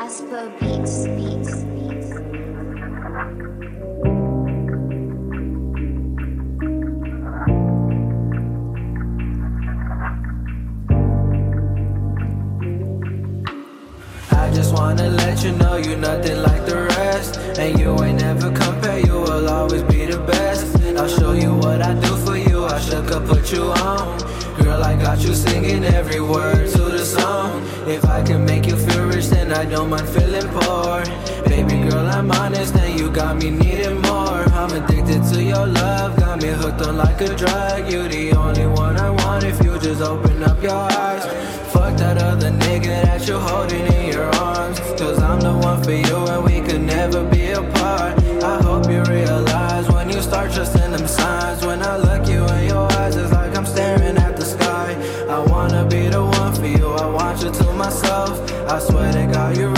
Raspo Beats. beats. I just wanna let you know you're nothing like the rest. And you ain't never compare, you will always be the best. I'll show you what I do for you, I shook up, put you on. Girl, I got you singing every word. Mind feeling poor. Baby girl, I'm honest, and you got me needing more. I'm addicted to your love, got me hooked on like a drug. You the only one I want if you just open up your eyes. Fuck that other nigga that you're holding in your arms. Cause I'm the one for you and we could never be apart. I hope you realize when you start trusting them signs. When I look you in your eyes, it's like I'm staring at the sky. I wanna be the one for you, I want you to myself. I swear to God, you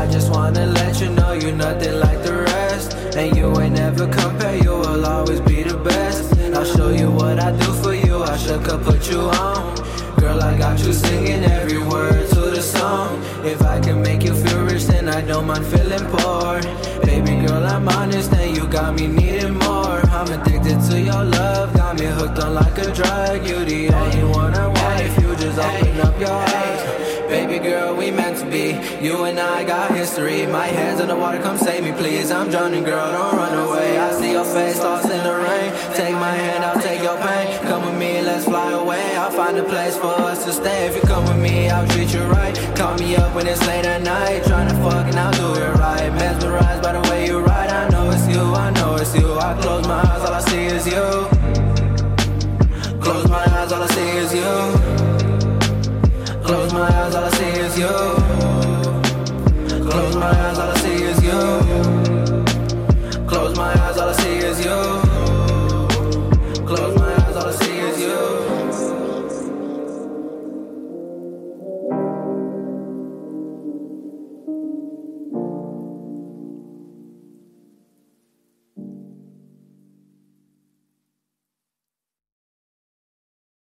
I just wanna let you know you're nothing like the rest. And you ain't never compare, you will always be the best. I'll show you what I do for you, I should could put you on. Girl, I got you singing every word to the song. If I can make you feel rich, then I don't mind feeling poor. Baby girl, I'm honest, and you got me needing more. I'm addicted to your love, got me hooked on like a drug. You the only one I want if you just open up your eyes. Girl, we meant to be. You and I got history. My hands in the water, come save me, please. I'm drowning, girl, don't run away. I see your face lost in the rain. Take my hand, I'll take your pain. Come with me, let's fly away. I'll find a place for us to stay. If you come with me, I'll treat you right. Call me up when it's late at night. Tryna fuck and I'll do it right. Mesmerized by the way you ride. I know it's you, I know it's you. I close my eyes, all I see is you. my eyes, all I see is you. Close my eyes,